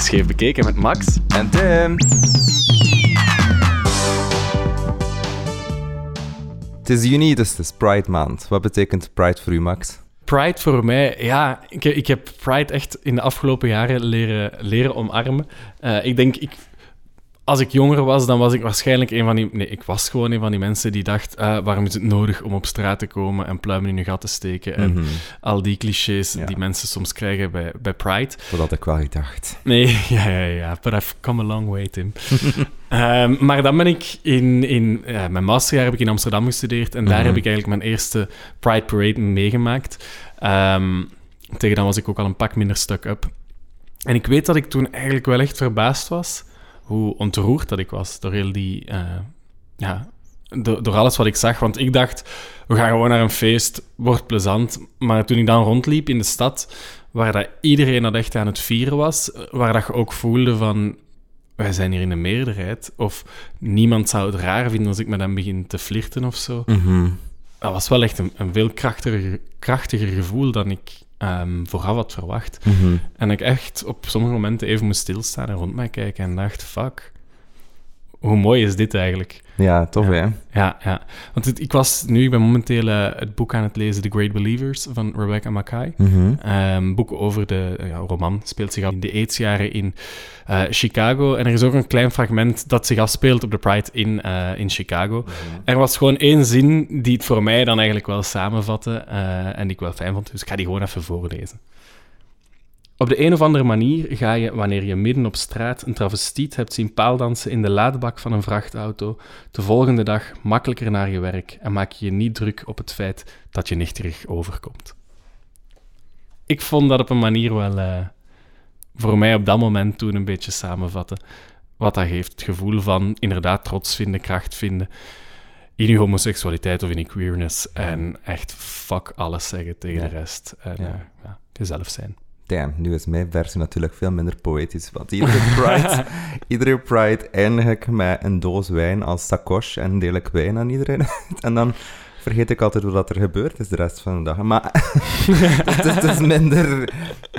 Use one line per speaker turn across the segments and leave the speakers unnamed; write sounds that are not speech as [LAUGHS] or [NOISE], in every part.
is Scheef Bekeken met Max.
En Tim. Het is juni, dus het is Pride maand. Wat betekent Pride voor u, Max?
Pride voor mij, ja, ik, ik heb Pride echt in de afgelopen jaren leren, leren omarmen. Uh, ik denk, ik, als ik jonger was, dan was ik waarschijnlijk een van die... Nee, ik was gewoon een van die mensen die dacht, uh, waarom is het nodig om op straat te komen en pluimen in je gat te steken? En
Mhm.
al die clichés die mensen soms krijgen bij, bij Pride.
Dat had ik wel gedacht.
Nee, [LAUGHS] ja, ja, ja. But I've come a long way, Tim. [LAUGHS] Ehm, maar dan ben ik in... in mijn masterjaar heb ik in Amsterdam gestudeerd. En daar
Mhm.
heb ik eigenlijk mijn eerste Pride Parade meegemaakt. Ehm, tegen dan was ik ook al een pak minder stuck-up. En ik weet dat ik toen eigenlijk wel echt verbaasd was hoe ontroerd dat ik was door heel die... eh, ja, door, door alles wat ik zag. Want ik dacht, we gaan gewoon naar een feest, wordt plezant. Maar toen ik dan rondliep in de stad, waar dat iedereen dat echt aan het vieren was, waar dat je ook voelde van, wij zijn hier in de meerderheid, of niemand zou het raar vinden als ik met hem begin te flirten of zo.
Mhm.
Dat was wel echt een, een veel krachtiger, krachtiger gevoel dan ik ehm, vooraf had verwacht.
Mhm.
En ik echt op sommige momenten even moest stilstaan en rond mij kijken en dacht, fuck, hoe mooi is dit eigenlijk?
Ja, tof hè?
Ja, ja. Want het- ik was nu, ik ben momenteel eh, het boek aan het lezen, The Great Believers van Rebecca Mackay.
Mhm.
Een boek over de ja, roman, speelt zich af in de AIDS-jaren in eh, Chicago. En er is ook een klein fragment dat zich afspeelt op de Pride in, eh, in Chicago. Er was gewoon één zin die het voor mij dan eigenlijk wel samenvatte en die ik wel fijn vond, dus ik ga die gewoon even voorlezen. Op de een of andere manier ga je, wanneer je midden op straat een travestiet hebt zien paaldansen in de laadbak van een vrachtauto, de volgende dag makkelijker naar je werk en maak je je niet druk op het feit dat je niet terug overkomt. Ik vond dat op een manier wel eh, voor mij op dat moment toen een beetje samenvatten wat dat geeft. Het gevoel van inderdaad trots vinden, kracht vinden in je homoseksualiteit of in je queerness en echt fuck alles zeggen tegen
Ja.
de rest en
Ja.
eh, ja, jezelf zijn.
Damn, nu is mijn versie natuurlijk veel minder poëtisch. Want iedere [LAUGHS] Pride, iedere Pride eindig ik met een doos wijn als sacoche en deel ik wijn aan iedereen. [LAUGHS] en dan vergeet ik altijd wat er gebeurd is de rest van de dag. Maar [LAUGHS] het, is, het is minder...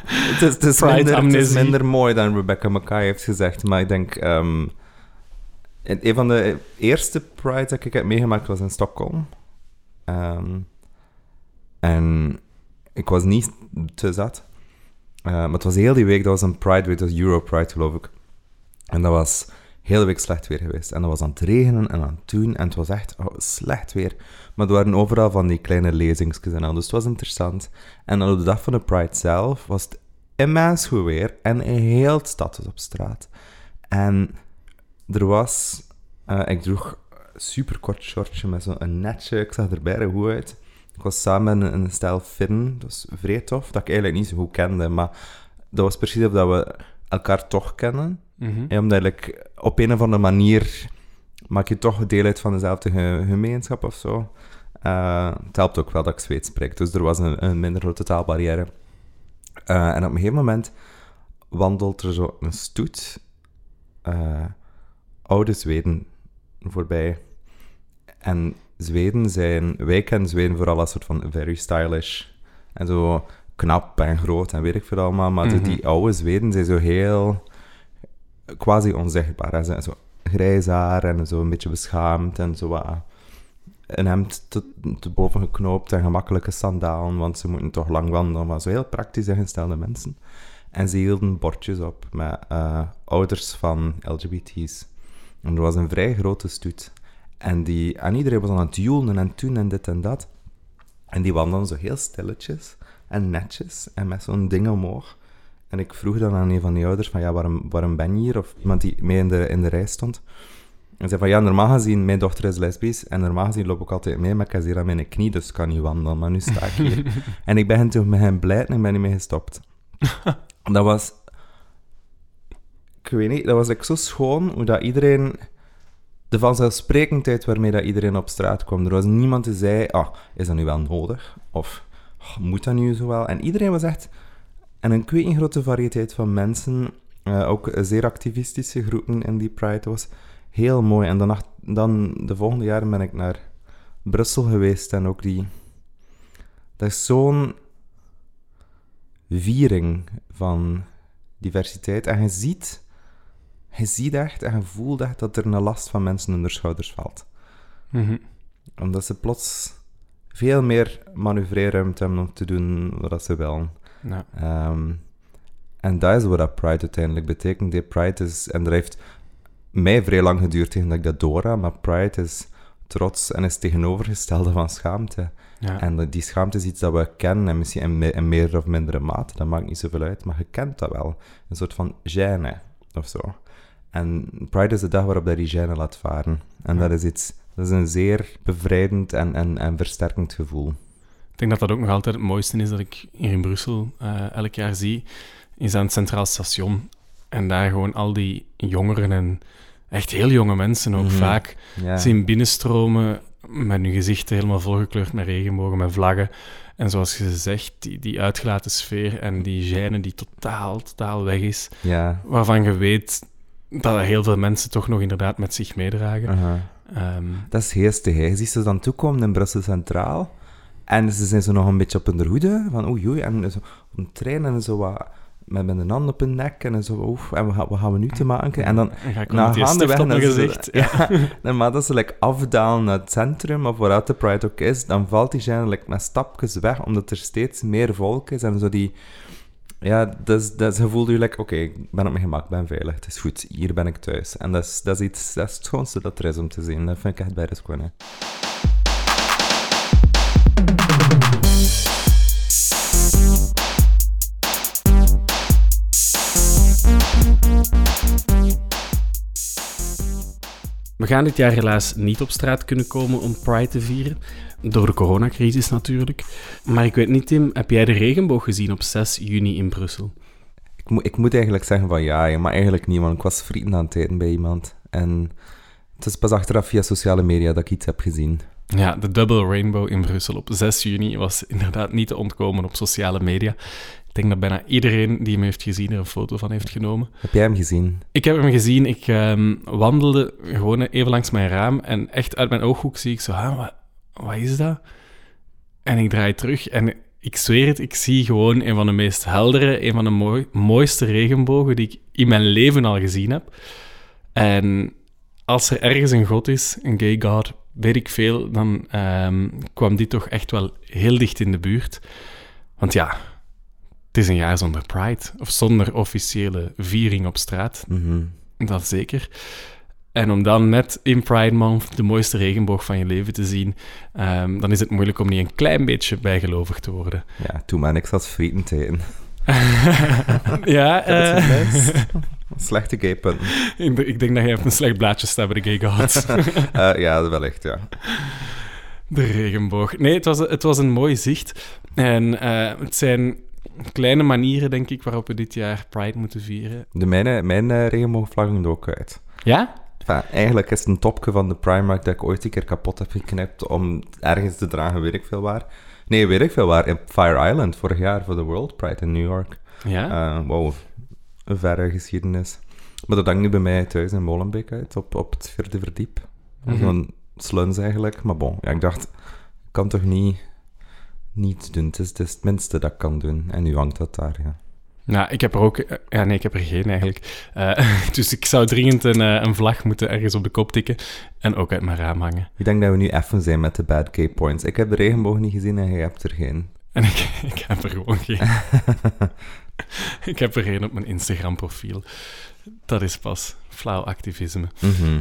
Het is, het, is
Pride
minder het is minder mooi dan Rebecca Mackay heeft gezegd. Maar ik denk... ehm, een van de eerste Prides dat ik heb meegemaakt was in Stockholm. Ehm, en ik was niet te zat. Uh, maar het was heel die week, dat was een Pride Week, dat Euro Pride geloof ik. En dat was heel de week slecht weer geweest. En dat was aan het regenen en aan het doen. En het was echt oh, slecht weer. Maar er waren overal van die kleine lezingsjes en al. Dus het was interessant. En dan op de dag van de Pride zelf was het immens goed weer. En heel de stad was op straat. En er was... eh, ik droeg een super kort shortje met zo'n netje. Ik zag er bijna goed uit. Ik was samen met een, een stel Finn. Dat was vrij tof. Dat ik eigenlijk niet zo goed kende. Maar dat was precies of dat we elkaar toch kennen.
Mhm.
Ja, omdat ik op een of andere manier maak je toch deel uit van dezelfde ge- gemeenschap of zo. Eh, het helpt ook wel dat ik Zweeds spreek, dus er was een, een minder grote taalbarrière. Eh, en op een gegeven moment wandelt er zo een stoet eh, oude Zweden voorbij. En Zweden zijn, wij kennen Zweden vooral als soort van very stylish en zo knap en groot en weet ik veel allemaal, maar die-
Mhm.
die oude Zweden zijn zo heel quasi onzichtbaar. Ze zijn zo grijs haar en zo een beetje beschaamd en zo wat een hemd te, te boven geknoopt en gemakkelijke sandalen, want ze moeten toch lang wandelen, maar zo heel praktisch ingestelde mensen. En ze hielden bordjes op met eh, ouders van LGBT's. En er was een vrij grote stoet. En, die, en iedereen was aan het joelen en doen en dit en dat. En die wandelden zo heel stilletjes en netjes en met zo'n ding omhoog. En ik vroeg dan aan een van die ouders van, ja, waarom, waarom ben je hier? Of iemand die mee in de, in de rij stond. En zei van, ja, normaal gezien, mijn dochter is lesbisch. En normaal gezien loop ik altijd mee met kazeer aan mijn knie, dus ik kan niet wandelen. Maar nu sta ik hier. [LAUGHS] en ik ben toen met hem blij en ik ben niet mee gestopt. [LAUGHS] dat was... Ik weet niet, dat was like zo schoon, hoe dat iedereen... De vanzelfsprekendheid waarmee dat iedereen op straat kwam. Er was niemand die zei, ah, is dat nu wel nodig? Of, "Oh, moet dat nu zo wel? En iedereen was echt... En een, grote variëteit van mensen, eh, ook zeer activistische groepen in die Pride, was heel mooi. En dan, dan de volgende jaren ben ik naar Brussel geweest en ook die... Dat is zo'n viering van diversiteit. En je ziet, je ziet echt en je voelt echt dat er een last van mensen onder schouders valt.
Mhm.
Omdat ze plots veel meer manoeuvreerruimte hebben om te doen wat ze willen.
Ja.
Ehm, en dat is wat dat Pride uiteindelijk betekent. Die Pride is, en dat heeft mij vrij lang geduurd tegen dat ik dat door had, maar Pride is trots en is tegenovergestelde van schaamte.
Ja.
En die schaamte is iets dat we kennen, en misschien in, me- in meer of mindere mate, dat maakt niet zoveel uit, maar je kent dat wel. Een soort van gêne, of zo. En Pride is de dag waarop dat die gêne laat varen. En
Ja.
dat is iets, dat is een zeer bevrijdend en, en, en versterkend gevoel.
Ik denk dat dat ook nog altijd het mooiste is dat ik hier in Brussel eh, elk jaar zie, is aan het Centraal Station. En daar gewoon al die jongeren en echt heel jonge mensen ook
Mhm.
vaak
Ja.
zien binnenstromen met hun gezichten helemaal volgekleurd met regenbogen, met vlaggen. En zoals je zegt, die, die uitgelaten sfeer en die gêne die totaal, totaal weg is,
Ja.
waarvan je weet dat heel veel mensen toch nog inderdaad met zich meedragen. Ehm,
Dat is geestig, hè. Je ziet ze dan toekomen in Brussel Centraal. En ze zijn zo nog een beetje op hun hoede. Van oei oei. En zo een trein en zo wat... Met, met een hand op hun nek. En zo oef. En wat, gaan- wat gaan we nu te maken? En dan...
ga ik
Na gaandeweg
op mijn [LAUGHS]
dat ze-
gezicht. Ja.
Naarmate dat ze like, afdalen naar het centrum, of waaruit de Pride ook is, dan valt die genre like, met stapjes weg, omdat er steeds meer volk is. En zo die... Ja, dat is, dat je voelt je like, oké, ik ben op mijn gemak, ben veilig, het is goed, hier ben ik thuis. En dat is, dat is iets, dat is het schoonste dat er is om te zien. Dat vind ik echt bij de schoon.
We gaan dit jaar helaas niet op straat kunnen komen om Pride te vieren. Door de coronacrisis natuurlijk. Maar ik weet niet, Tim, heb jij de regenboog gezien op 6 juni in Brussel?
Ik, moet ik moet eigenlijk zeggen van ja, ja, maar eigenlijk niet, want ik was frieten aan het eten bij iemand. En het is pas achteraf via sociale media dat ik iets heb gezien.
Ja, de Double Rainbow in Brussel op 6 juni was inderdaad niet te ontkomen op sociale media. Ik denk dat bijna iedereen die hem heeft gezien er een foto van heeft genomen.
Heb jij hem gezien?
Ik heb hem gezien. Ik ehm, wandelde gewoon even langs mijn raam en echt uit mijn ooghoek zie ik zo, "Huh, wat, is dat? En ik draai terug en ik zweer het, ik zie gewoon een van de meest heldere, een van de mooi- mooiste regenbogen die ik in mijn leven al gezien heb. En als er ergens een god is, een gay god, weet ik veel, dan ehm, kwam dit toch echt wel heel dicht in de buurt. Want ja, het is een jaar zonder Pride, of zonder officiële viering op straat.
Mhm.
Dat zeker. En om dan net in Pride Month de mooiste regenboog van je leven te zien, ehm, dan is het moeilijk om niet een klein beetje bijgelovig te worden.
Ja, toen maar, ik zat frieten te eten. [LAUGHS]
ja, eh.
Slechte gaypunten.
ik ik denk dat jij op een slecht blaadje staat bij de gay gods. [LAUGHS]
Eh ja, wellicht, ja.
De regenboog. Nee, het was, het was een mooi zicht. En eh, het zijn kleine manieren, denk ik, waarop we dit jaar Pride moeten vieren.
De mijne, mijn eh, regenboogvlag hangt ook uit.
Ja?
Enfin, eigenlijk is het een topje van de Primark dat ik ooit een keer kapot heb geknipt om ergens te dragen, weet ik veel waar. Nee, weet ik veel waar. In Fire Island, vorig jaar voor de World Pride in New York.
Ja?
Eh wow, een verre geschiedenis. Maar dat hangt nu bij mij thuis in Molenbeek uit, op, op het vierde verdiep.
Mhm.
Zo'n sluns eigenlijk. Maar bon, ja, ik dacht, ik kan toch niet niets doen. Het is, het is het minste dat ik kan doen. En nu hangt dat daar, ja.
Nou, ik heb er ook... eh, Ja, nee, ik heb er geen eigenlijk. Eh, [LAUGHS] dus ik zou dringend een, eh, een vlag moeten ergens op de kop tikken en ook uit mijn raam hangen.
Ik denk dat we nu effen zijn met de bad gay points. Ik heb de regenboog niet gezien en jij hebt er geen.
En ik, [LAUGHS] ik heb er gewoon geen. [LAUGHS] ik heb er geen op mijn Instagram-profiel. Dat is pas flauw activisme.
Mhm.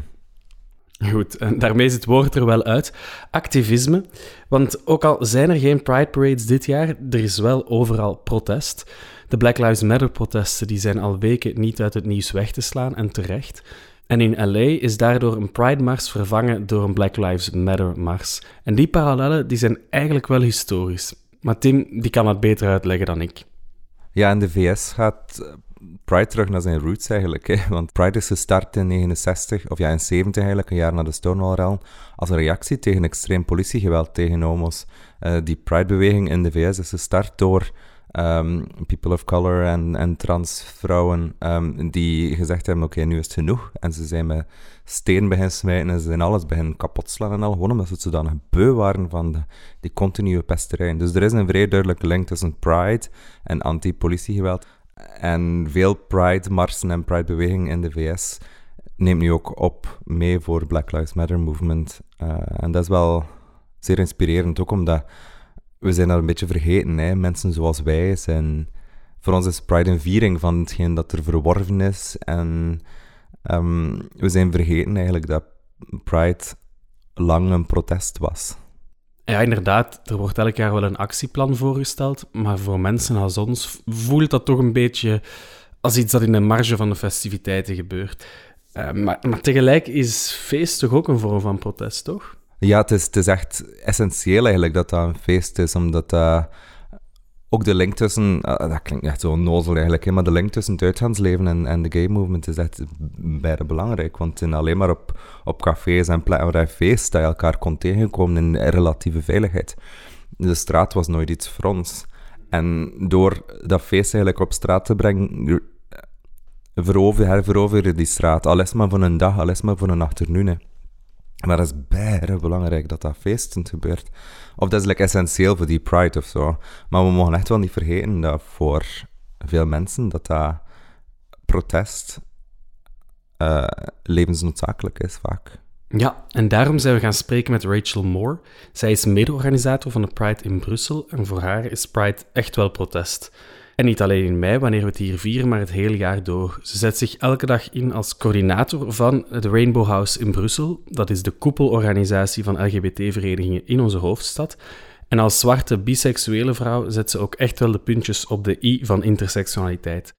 Goed, en daarmee is het woord er wel uit. Activisme. Want ook al zijn er geen Pride Parades dit jaar, er is wel overal protest. De Black Lives Matter-protesten die zijn al weken niet uit het nieuws weg te slaan, en terecht. En in LA is daardoor een Pride-mars vervangen door een Black Lives Matter-mars. En die parallellen die zijn eigenlijk wel historisch. Maar Tim, die kan het beter uitleggen dan ik.
Ja, in de VS gaat eh, Pride terug naar zijn roots eigenlijk. Hè? Want Pride is gestart in 69, of ja, in 70 eigenlijk, een jaar na de Stonewall-rel, als een reactie tegen extreem politiegeweld tegen homo's. Eh, die Pride-beweging in de VS is gestart door ehm, people of color en, en trans vrouwen ehm, die gezegd hebben, oké, nu is het genoeg. En ze zijn met steen beginnen smijten en ze zijn alles beginnen kapot slaan en al, gewoon omdat ze zodanig beu waren van de, die continue pesterij. Dus er is een vrij duidelijke link tussen Pride en anti-politiegeweld. en veel Pride-marsen en Pride-bewegingen in de VS neemt nu ook op mee voor Black Lives Matter movement. Uh, en dat is wel zeer inspirerend, ook omdat we zijn dat een beetje vergeten. Hè? Mensen zoals wij zijn... Voor ons is Pride een viering van hetgeen dat er verworven is. En um, we zijn vergeten eigenlijk dat Pride lang een protest was.
Ja, inderdaad. Er wordt elk jaar wel een actieplan voorgesteld. Maar voor mensen als ons voelt dat toch een beetje als iets dat in de marge van de festiviteiten gebeurt. Uh, maar, maar tegelijk is feest toch ook een vorm van protest, toch?
Ja, het is, het is echt essentieel eigenlijk dat dat een feest is, omdat uh, ook de link tussen, uh, dat klinkt echt zo nozel eigenlijk, hè, maar de link tussen het uitgaansleven en, en de gay movement is echt bijna belangrijk. Want in alleen maar op, op cafés en plekken waar je feest, dat elkaar kon tegenkomen in relatieve veiligheid. De straat was nooit iets voor ons. En door dat feest eigenlijk op straat te brengen, verover, herveroveren die straat. Al is maar voor een dag, al maar voor een achternoon. Maar dat is bijna belangrijk dat dat feestend gebeurt. Of dat is like, essentieel voor die pride of zo. Maar we mogen echt wel niet vergeten dat voor veel mensen dat dat protest uh, levensnoodzakelijk is vaak.
Ja, en daarom zijn we gaan spreken met Rachel Moore. Zij is mede-organisator van de Pride in Brussel en voor haar is Pride echt wel protest. En niet alleen in mei, wanneer we het hier vieren, maar het hele jaar door. Ze zet zich elke dag in als coördinator van de Rainbow House in Brussel. Dat is de koepelorganisatie van LGBT-verenigingen in onze hoofdstad. En als zwarte biseksuele vrouw zet ze ook echt wel de puntjes op de i van intersectionaliteit.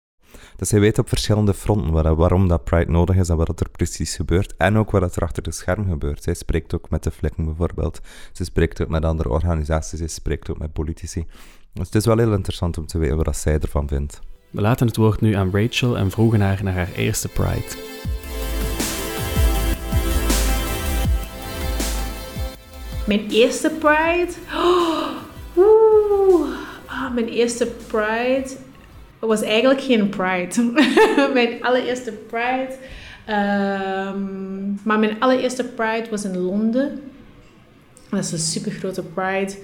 Dus zij weet op verschillende fronten waarom dat Pride nodig is en wat er precies gebeurt. En ook wat er achter de scherm gebeurt. Zij spreekt ook met de Flikken bijvoorbeeld. Ze spreekt ook met andere organisaties. Ze spreekt ook met politici. Dus het is wel heel interessant om te weten wat zij ervan vindt.
We laten het woord nu aan Rachel en vroegen haar naar haar eerste Pride.
Mijn eerste Pride? Oh, ah, mijn eerste Pride was eigenlijk geen Pride. [LAUGHS] mijn allereerste Pride. Um, maar mijn allereerste Pride was in Londen. Dat is een super grote Pride.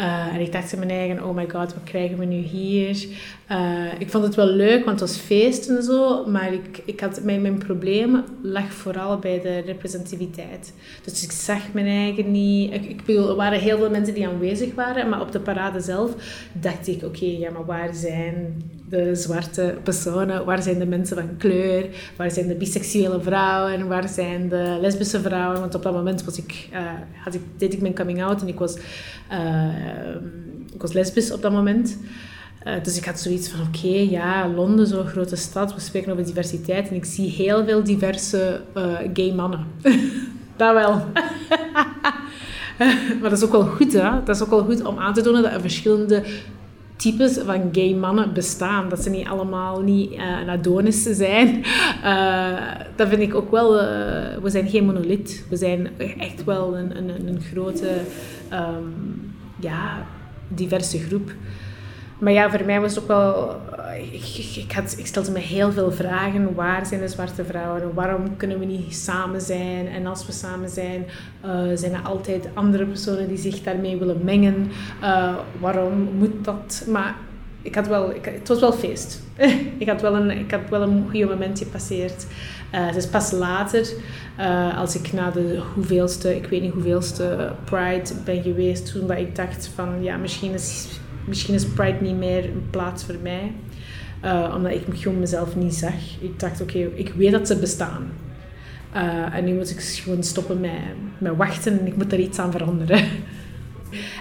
Uh, en ik dacht in mijn eigen, oh my god, wat krijgen we nu hier? Uh, ik vond het wel leuk, want het was feest en zo. Maar ik, ik had, mijn, mijn probleem lag vooral bij de representativiteit. Dus ik zag mijn eigen niet. Ik, ik bedoel, er waren heel veel mensen die aanwezig waren. Maar op de parade zelf dacht ik, oké, ja, maar waar zijn de zwarte personen? Waar zijn de mensen van kleur? Waar zijn de biseksuele vrouwen? Waar zijn de lesbische vrouwen? Want op dat moment was ik, uh, had ik, deed ik mijn coming out en ik was, ik was lesbisch op dat moment. Uh, dus ik had zoiets van, oké, ja, Londen, zo'n grote stad, we spreken over diversiteit en ik zie heel veel diverse gay mannen. [LAUGHS] dat wel. [LAUGHS] maar dat is ook wel goed, hè? Dat is ook wel goed om aan te tonen dat er verschillende types van gay mannen bestaan. Dat ze niet allemaal niet uh, een Adonis zijn. [LAUGHS] Dat vind ik ook wel... We zijn geen monolith. We zijn echt wel een, een, een grote, um, ja, diverse groep. Maar ja, voor mij was ook wel... Ik, ik, had, ik stelde me heel veel vragen. Waar zijn de zwarte vrouwen? Waarom kunnen we niet samen zijn? En als we samen zijn, uh, zijn er altijd andere personen die zich daarmee willen mengen. Uh, waarom moet dat? Maar ik had wel, ik, het was wel feest. [LAUGHS] ik, had wel een, ik had wel een goede moment gepasseerd. Uh, het is pas later, uh, als ik na de hoeveelste, ik weet niet hoeveelste Pride ben geweest, toen dat ik dacht van ja, misschien is misschien is Pride niet meer een plaats voor mij. Uh, omdat ik gewoon mezelf niet zag. Ik dacht, oké, ik weet dat ze bestaan. En nu moet ik gewoon stoppen met, met wachten en ik moet er iets aan veranderen. [LAUGHS]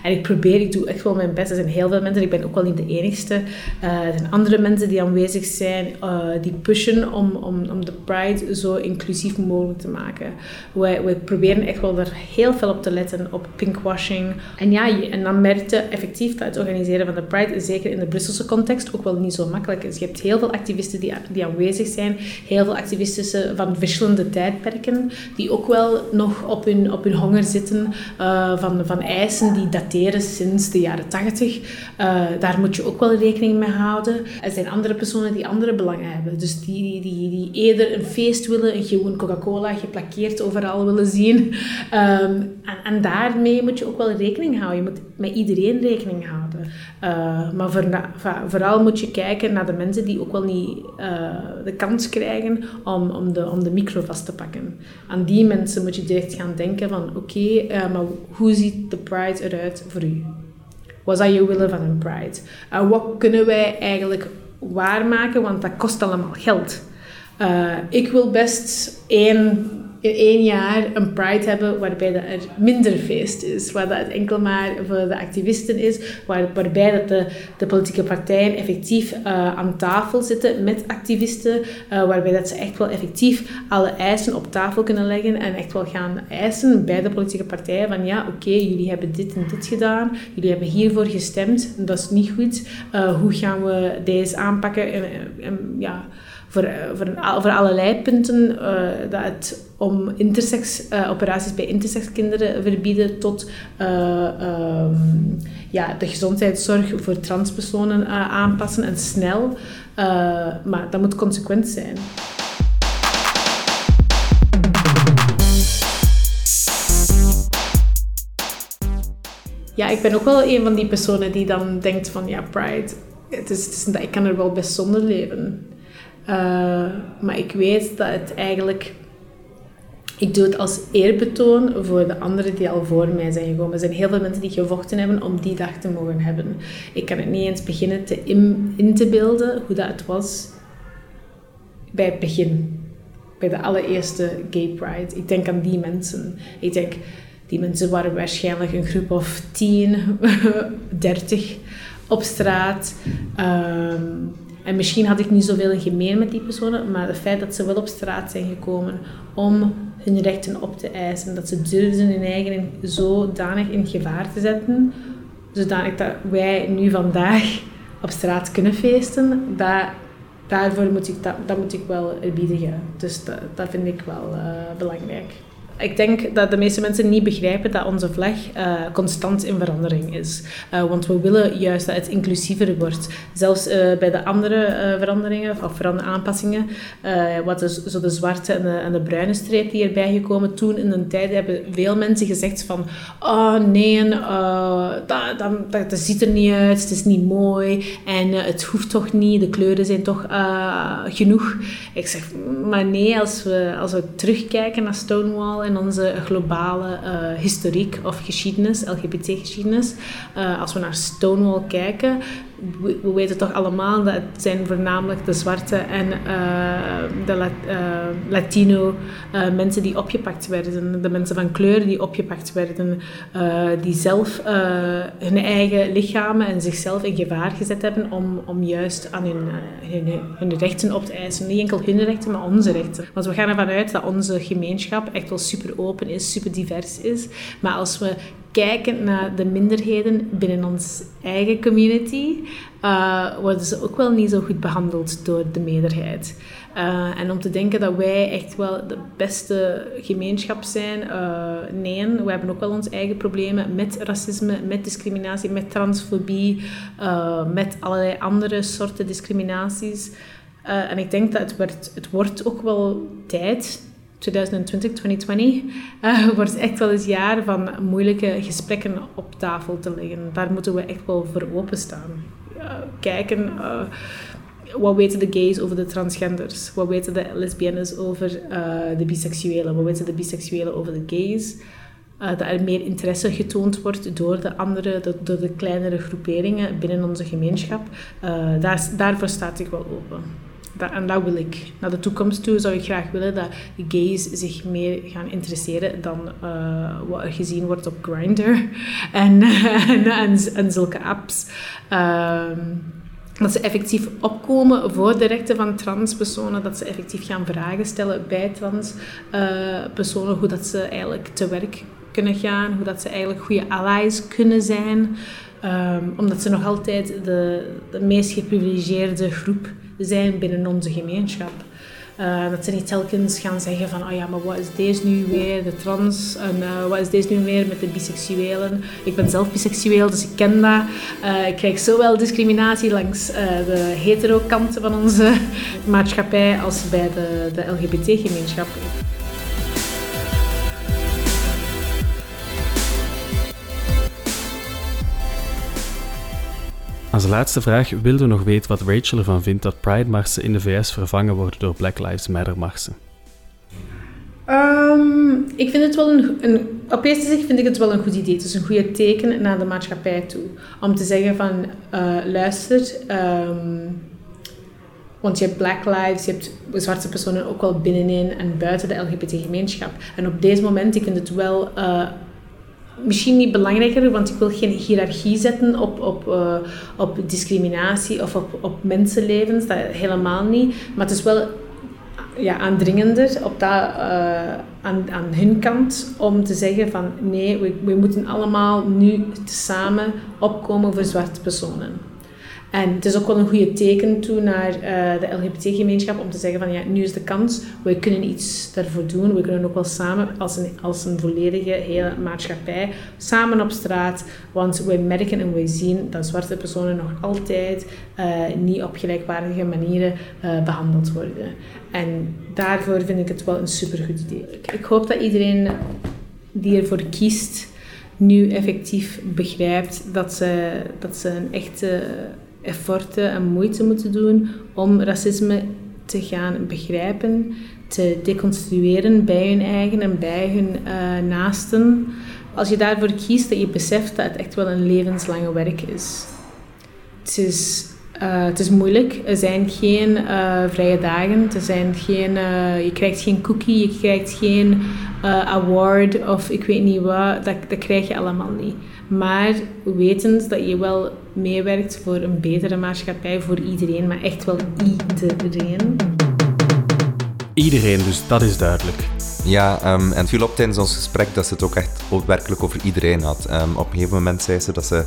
En ik probeer, ik doe echt wel mijn best. Er zijn heel veel mensen, ik ben ook wel niet de enigste. Uh, er zijn andere mensen die aanwezig zijn, uh, die pushen om, om, om de Pride zo inclusief mogelijk te maken. Wij proberen echt wel heel veel op te letten, op pinkwashing. En ja, en dan merkte effectief dat het organiseren van de Pride, zeker in de Brusselse context, ook wel niet zo makkelijk is. Je hebt heel veel activisten die, die aanwezig zijn, heel veel activisten van verschillende tijdperken, die ook wel nog op hun, op hun honger zitten uh, van, van eisen die dateren sinds de jaren 80. daar moet je ook wel rekening mee houden. Er zijn andere personen die andere belangen hebben. Dus die, die, die eerder een feest willen, een gewoon Coca-Cola geplakkeerd overal willen zien. Ehm, en, en, daarmee moet je ook wel rekening houden. Je moet met iedereen rekening houden. Uh, maar voor, vooral moet je kijken naar de mensen die ook wel niet uh, de kans krijgen om, om, de, om de micro vast te pakken. Aan die mensen moet je direct gaan denken van oké, maar hoe ziet de Pride eruit voor u? Wat zou je willen van een Pride? En wat kunnen wij eigenlijk waarmaken? Want dat kost allemaal geld. Uh, ik wil best één in één jaar een Pride hebben waarbij er minder feest is. Waar dat het enkel maar voor de activisten is. Waar, waarbij dat de, de politieke partijen effectief uh, aan tafel zitten met activisten. Uh, waarbij dat ze echt wel effectief alle eisen op tafel kunnen leggen. En echt wel gaan eisen bij de politieke partijen. Van ja, oké, jullie hebben dit en dit gedaan. Jullie hebben hiervoor gestemd. Dat is niet goed. Uh, hoe gaan we deze aanpakken? En, en ja voor, voor, voor allerlei punten uh, dat het om intersex, uh, operaties bij intersexkinderen verbieden tot uh, um, ja, de gezondheidszorg voor transpersonen aanpassen en snel. maar dat moet consequent zijn. Ja, ik ben ook wel een van die personen die dan denkt van ja, Pride, het is, het is, ik kan er wel best zonder leven. Uh, maar ik weet dat het eigenlijk... Ik doe het als eerbetoon voor de anderen die al voor mij zijn gekomen. Er zijn heel veel mensen die gevochten hebben om die dag te mogen hebben. Ik kan het niet eens beginnen te in, te beelden hoe dat het was bij het begin. Bij de allereerste Gay Pride. Ik denk aan die mensen. Ik denk, die mensen waren waarschijnlijk een groep of 10, 30 [LAUGHS] op straat. Um, en misschien had ik niet zoveel gemeen met die personen, maar het feit dat ze wel op straat zijn gekomen om hun rechten op te eisen, dat ze durfden hun eigen zodanig in gevaar te zetten, zodanig dat wij nu vandaag op straat kunnen feesten, dat, daarvoor moet ik, dat, moet ik wel erbiedigen. Dus dat, vind ik wel uh, belangrijk. Ik denk dat de meeste mensen niet begrijpen dat onze vlag uh, constant in verandering is. Uh, want we willen juist dat het inclusiever wordt. Zelfs uh, bij de andere veranderingen of aanpassingen, wat de, zo de zwarte en de, en de, bruine streep die erbij gekomen toen in een tijd, hebben veel mensen gezegd van oh nee, dat, dat, dat, dat, ziet er niet uit, het is niet mooi en het hoeft toch niet, de kleuren zijn toch genoeg. Ik zeg, maar nee, als we, als we terugkijken naar Stonewall in onze globale uh, historiek of geschiedenis, LGBT-geschiedenis. Uh, als we naar Stonewall kijken, we, weten toch allemaal dat het zijn voornamelijk de zwarte en uh, de uh, Latino uh, mensen die opgepakt werden. De mensen van kleur die opgepakt werden. die zelf hun eigen lichamen en zichzelf in gevaar gezet hebben om, om juist aan hun, hun, hun, rechten op te eisen. Niet enkel hun rechten, maar onze rechten. Want we gaan ervan uit dat onze gemeenschap echt wel super open is, super divers is. Maar als we kijken naar de minderheden binnen ons eigen community, uh, worden ze ook wel niet zo goed behandeld door de meerderheid. Uh, en om te denken dat wij echt wel de beste gemeenschap zijn, uh, nee, we hebben ook wel onze eigen problemen met racisme, met discriminatie, met transfobie, met allerlei andere soorten discriminaties. en ik denk dat het, het wordt ook wel tijd 2020, 2020, uh, wordt echt wel eens jaar van moeilijke gesprekken op tafel te leggen. Daar moeten we echt wel voor openstaan. Uh, kijken, uh, wat weten de gays over de transgenders? Wat weten de lesbiennes over uh, de biseksuelen? Wat weten de biseksuelen over de gays? Uh, dat er meer interesse getoond wordt door de andere, door de kleinere groeperingen binnen onze gemeenschap. Daar, daarvoor staat ik wel open en dat wil ik. Naar de toekomst toe zou ik graag willen dat gays zich meer gaan interesseren dan uh, wat er gezien wordt op Grindr [LAUGHS] en, [LAUGHS] en, en, zulke apps. Um, dat ze effectief opkomen voor de rechten van transpersonen, dat ze effectief gaan vragen stellen bij transpersonen, uh, hoe dat ze eigenlijk te werk kunnen gaan, hoe dat ze eigenlijk goede allies kunnen zijn. Um, omdat ze nog altijd de, de meest geprivilegeerde groep zijn binnen onze gemeenschap. Uh, dat ze niet telkens gaan zeggen van, oh ja, maar wat is deze nu weer, de trans, en uh, wat is deze nu weer met de biseksuelen. Ik ben zelf biseksueel, dus ik ken dat. Uh, ik krijg zowel discriminatie langs de hetero-kant van onze [LAUGHS] maatschappij als bij de, de LGBT-gemeenschap.
Als laatste vraag wilden we nog weten wat Rachel ervan vindt dat Pride-marsen in de VS vervangen worden door Black Lives Matter-marsen.
Um, ik vind het wel een, een, op eerste zicht vind ik het wel een goed idee. Het is een goede teken naar de maatschappij toe. Om te zeggen van, uh, luister, want je hebt black lives, je hebt zwarte personen ook wel binnenin en buiten de LGBT-gemeenschap. En op deze moment, ik vind het wel uh, misschien niet belangrijker, want ik wil geen hiërarchie zetten op, op, uh, op discriminatie of op, op mensenlevens, dat helemaal niet. Maar het is wel ja, aandringender op dat, uh, aan, aan hun kant om te zeggen van nee, we, we moeten allemaal nu samen opkomen voor zwarte personen. En het is ook wel een goede teken toe naar uh, de LGBT-gemeenschap om te zeggen van ja, nu is de kans, we kunnen iets daarvoor doen. We kunnen ook wel samen als een, als een volledige hele maatschappij samen op straat. Want we merken en we zien dat zwarte personen nog altijd uh, niet op gelijkwaardige manieren uh, behandeld worden. En daarvoor vind ik het wel een supergoed idee. Ik hoop dat iedereen die ervoor kiest, nu effectief begrijpt dat ze, dat ze een echte efforten en moeite moeten doen om racisme te gaan begrijpen, te deconstrueren bij hun eigen en bij hun uh, naasten. Als je daarvoor kiest, dat je beseft dat het echt wel een levenslange werk is. Het is, uh, het is moeilijk. Er zijn geen uh, vrije dagen. Er zijn geen, je krijgt geen cookie, je krijgt geen award of ik weet niet wat. Dat, dat krijg je allemaal niet. Maar wetend dat je wel meewerkt voor een betere maatschappij voor iedereen, maar echt wel iedereen.
Iedereen, dus dat is duidelijk.
Ja, um, en het viel op tijdens ons gesprek dat ze het ook echt werkelijk over iedereen had. Um, op een gegeven moment zei ze dat ze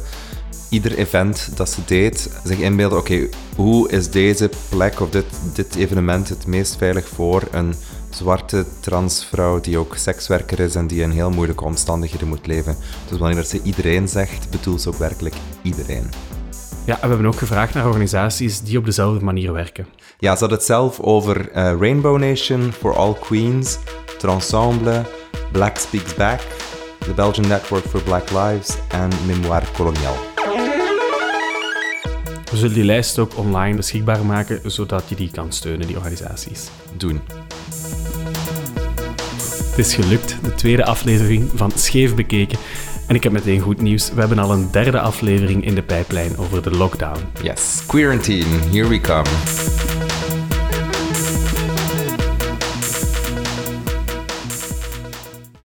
ieder event dat ze deed zich inbeelden, oké, hoe is deze plek of dit, dit evenement het meest veilig voor een zwarte transvrouw die ook sekswerker is en die in heel moeilijke omstandigheden moet leven. Dus wanneer ze iedereen zegt, bedoelt ze ook werkelijk iedereen.
Ja, en we hebben ook gevraagd naar organisaties die op dezelfde manier werken.
Ja, ze had het zelf over uh, Rainbow Nation, For All Queens, Transemble, Black Speaks Back, the Belgian Network for Black Lives en Memoire Colonial.
We zullen die lijst ook online beschikbaar maken, zodat je die kan steunen, die organisaties.
Doen.
Het is gelukt, de tweede aflevering van Scheef Bekeken. En ik heb meteen goed nieuws. We hebben al een derde aflevering in de pijplijn over de lockdown.
Yes, quarantine, here we come.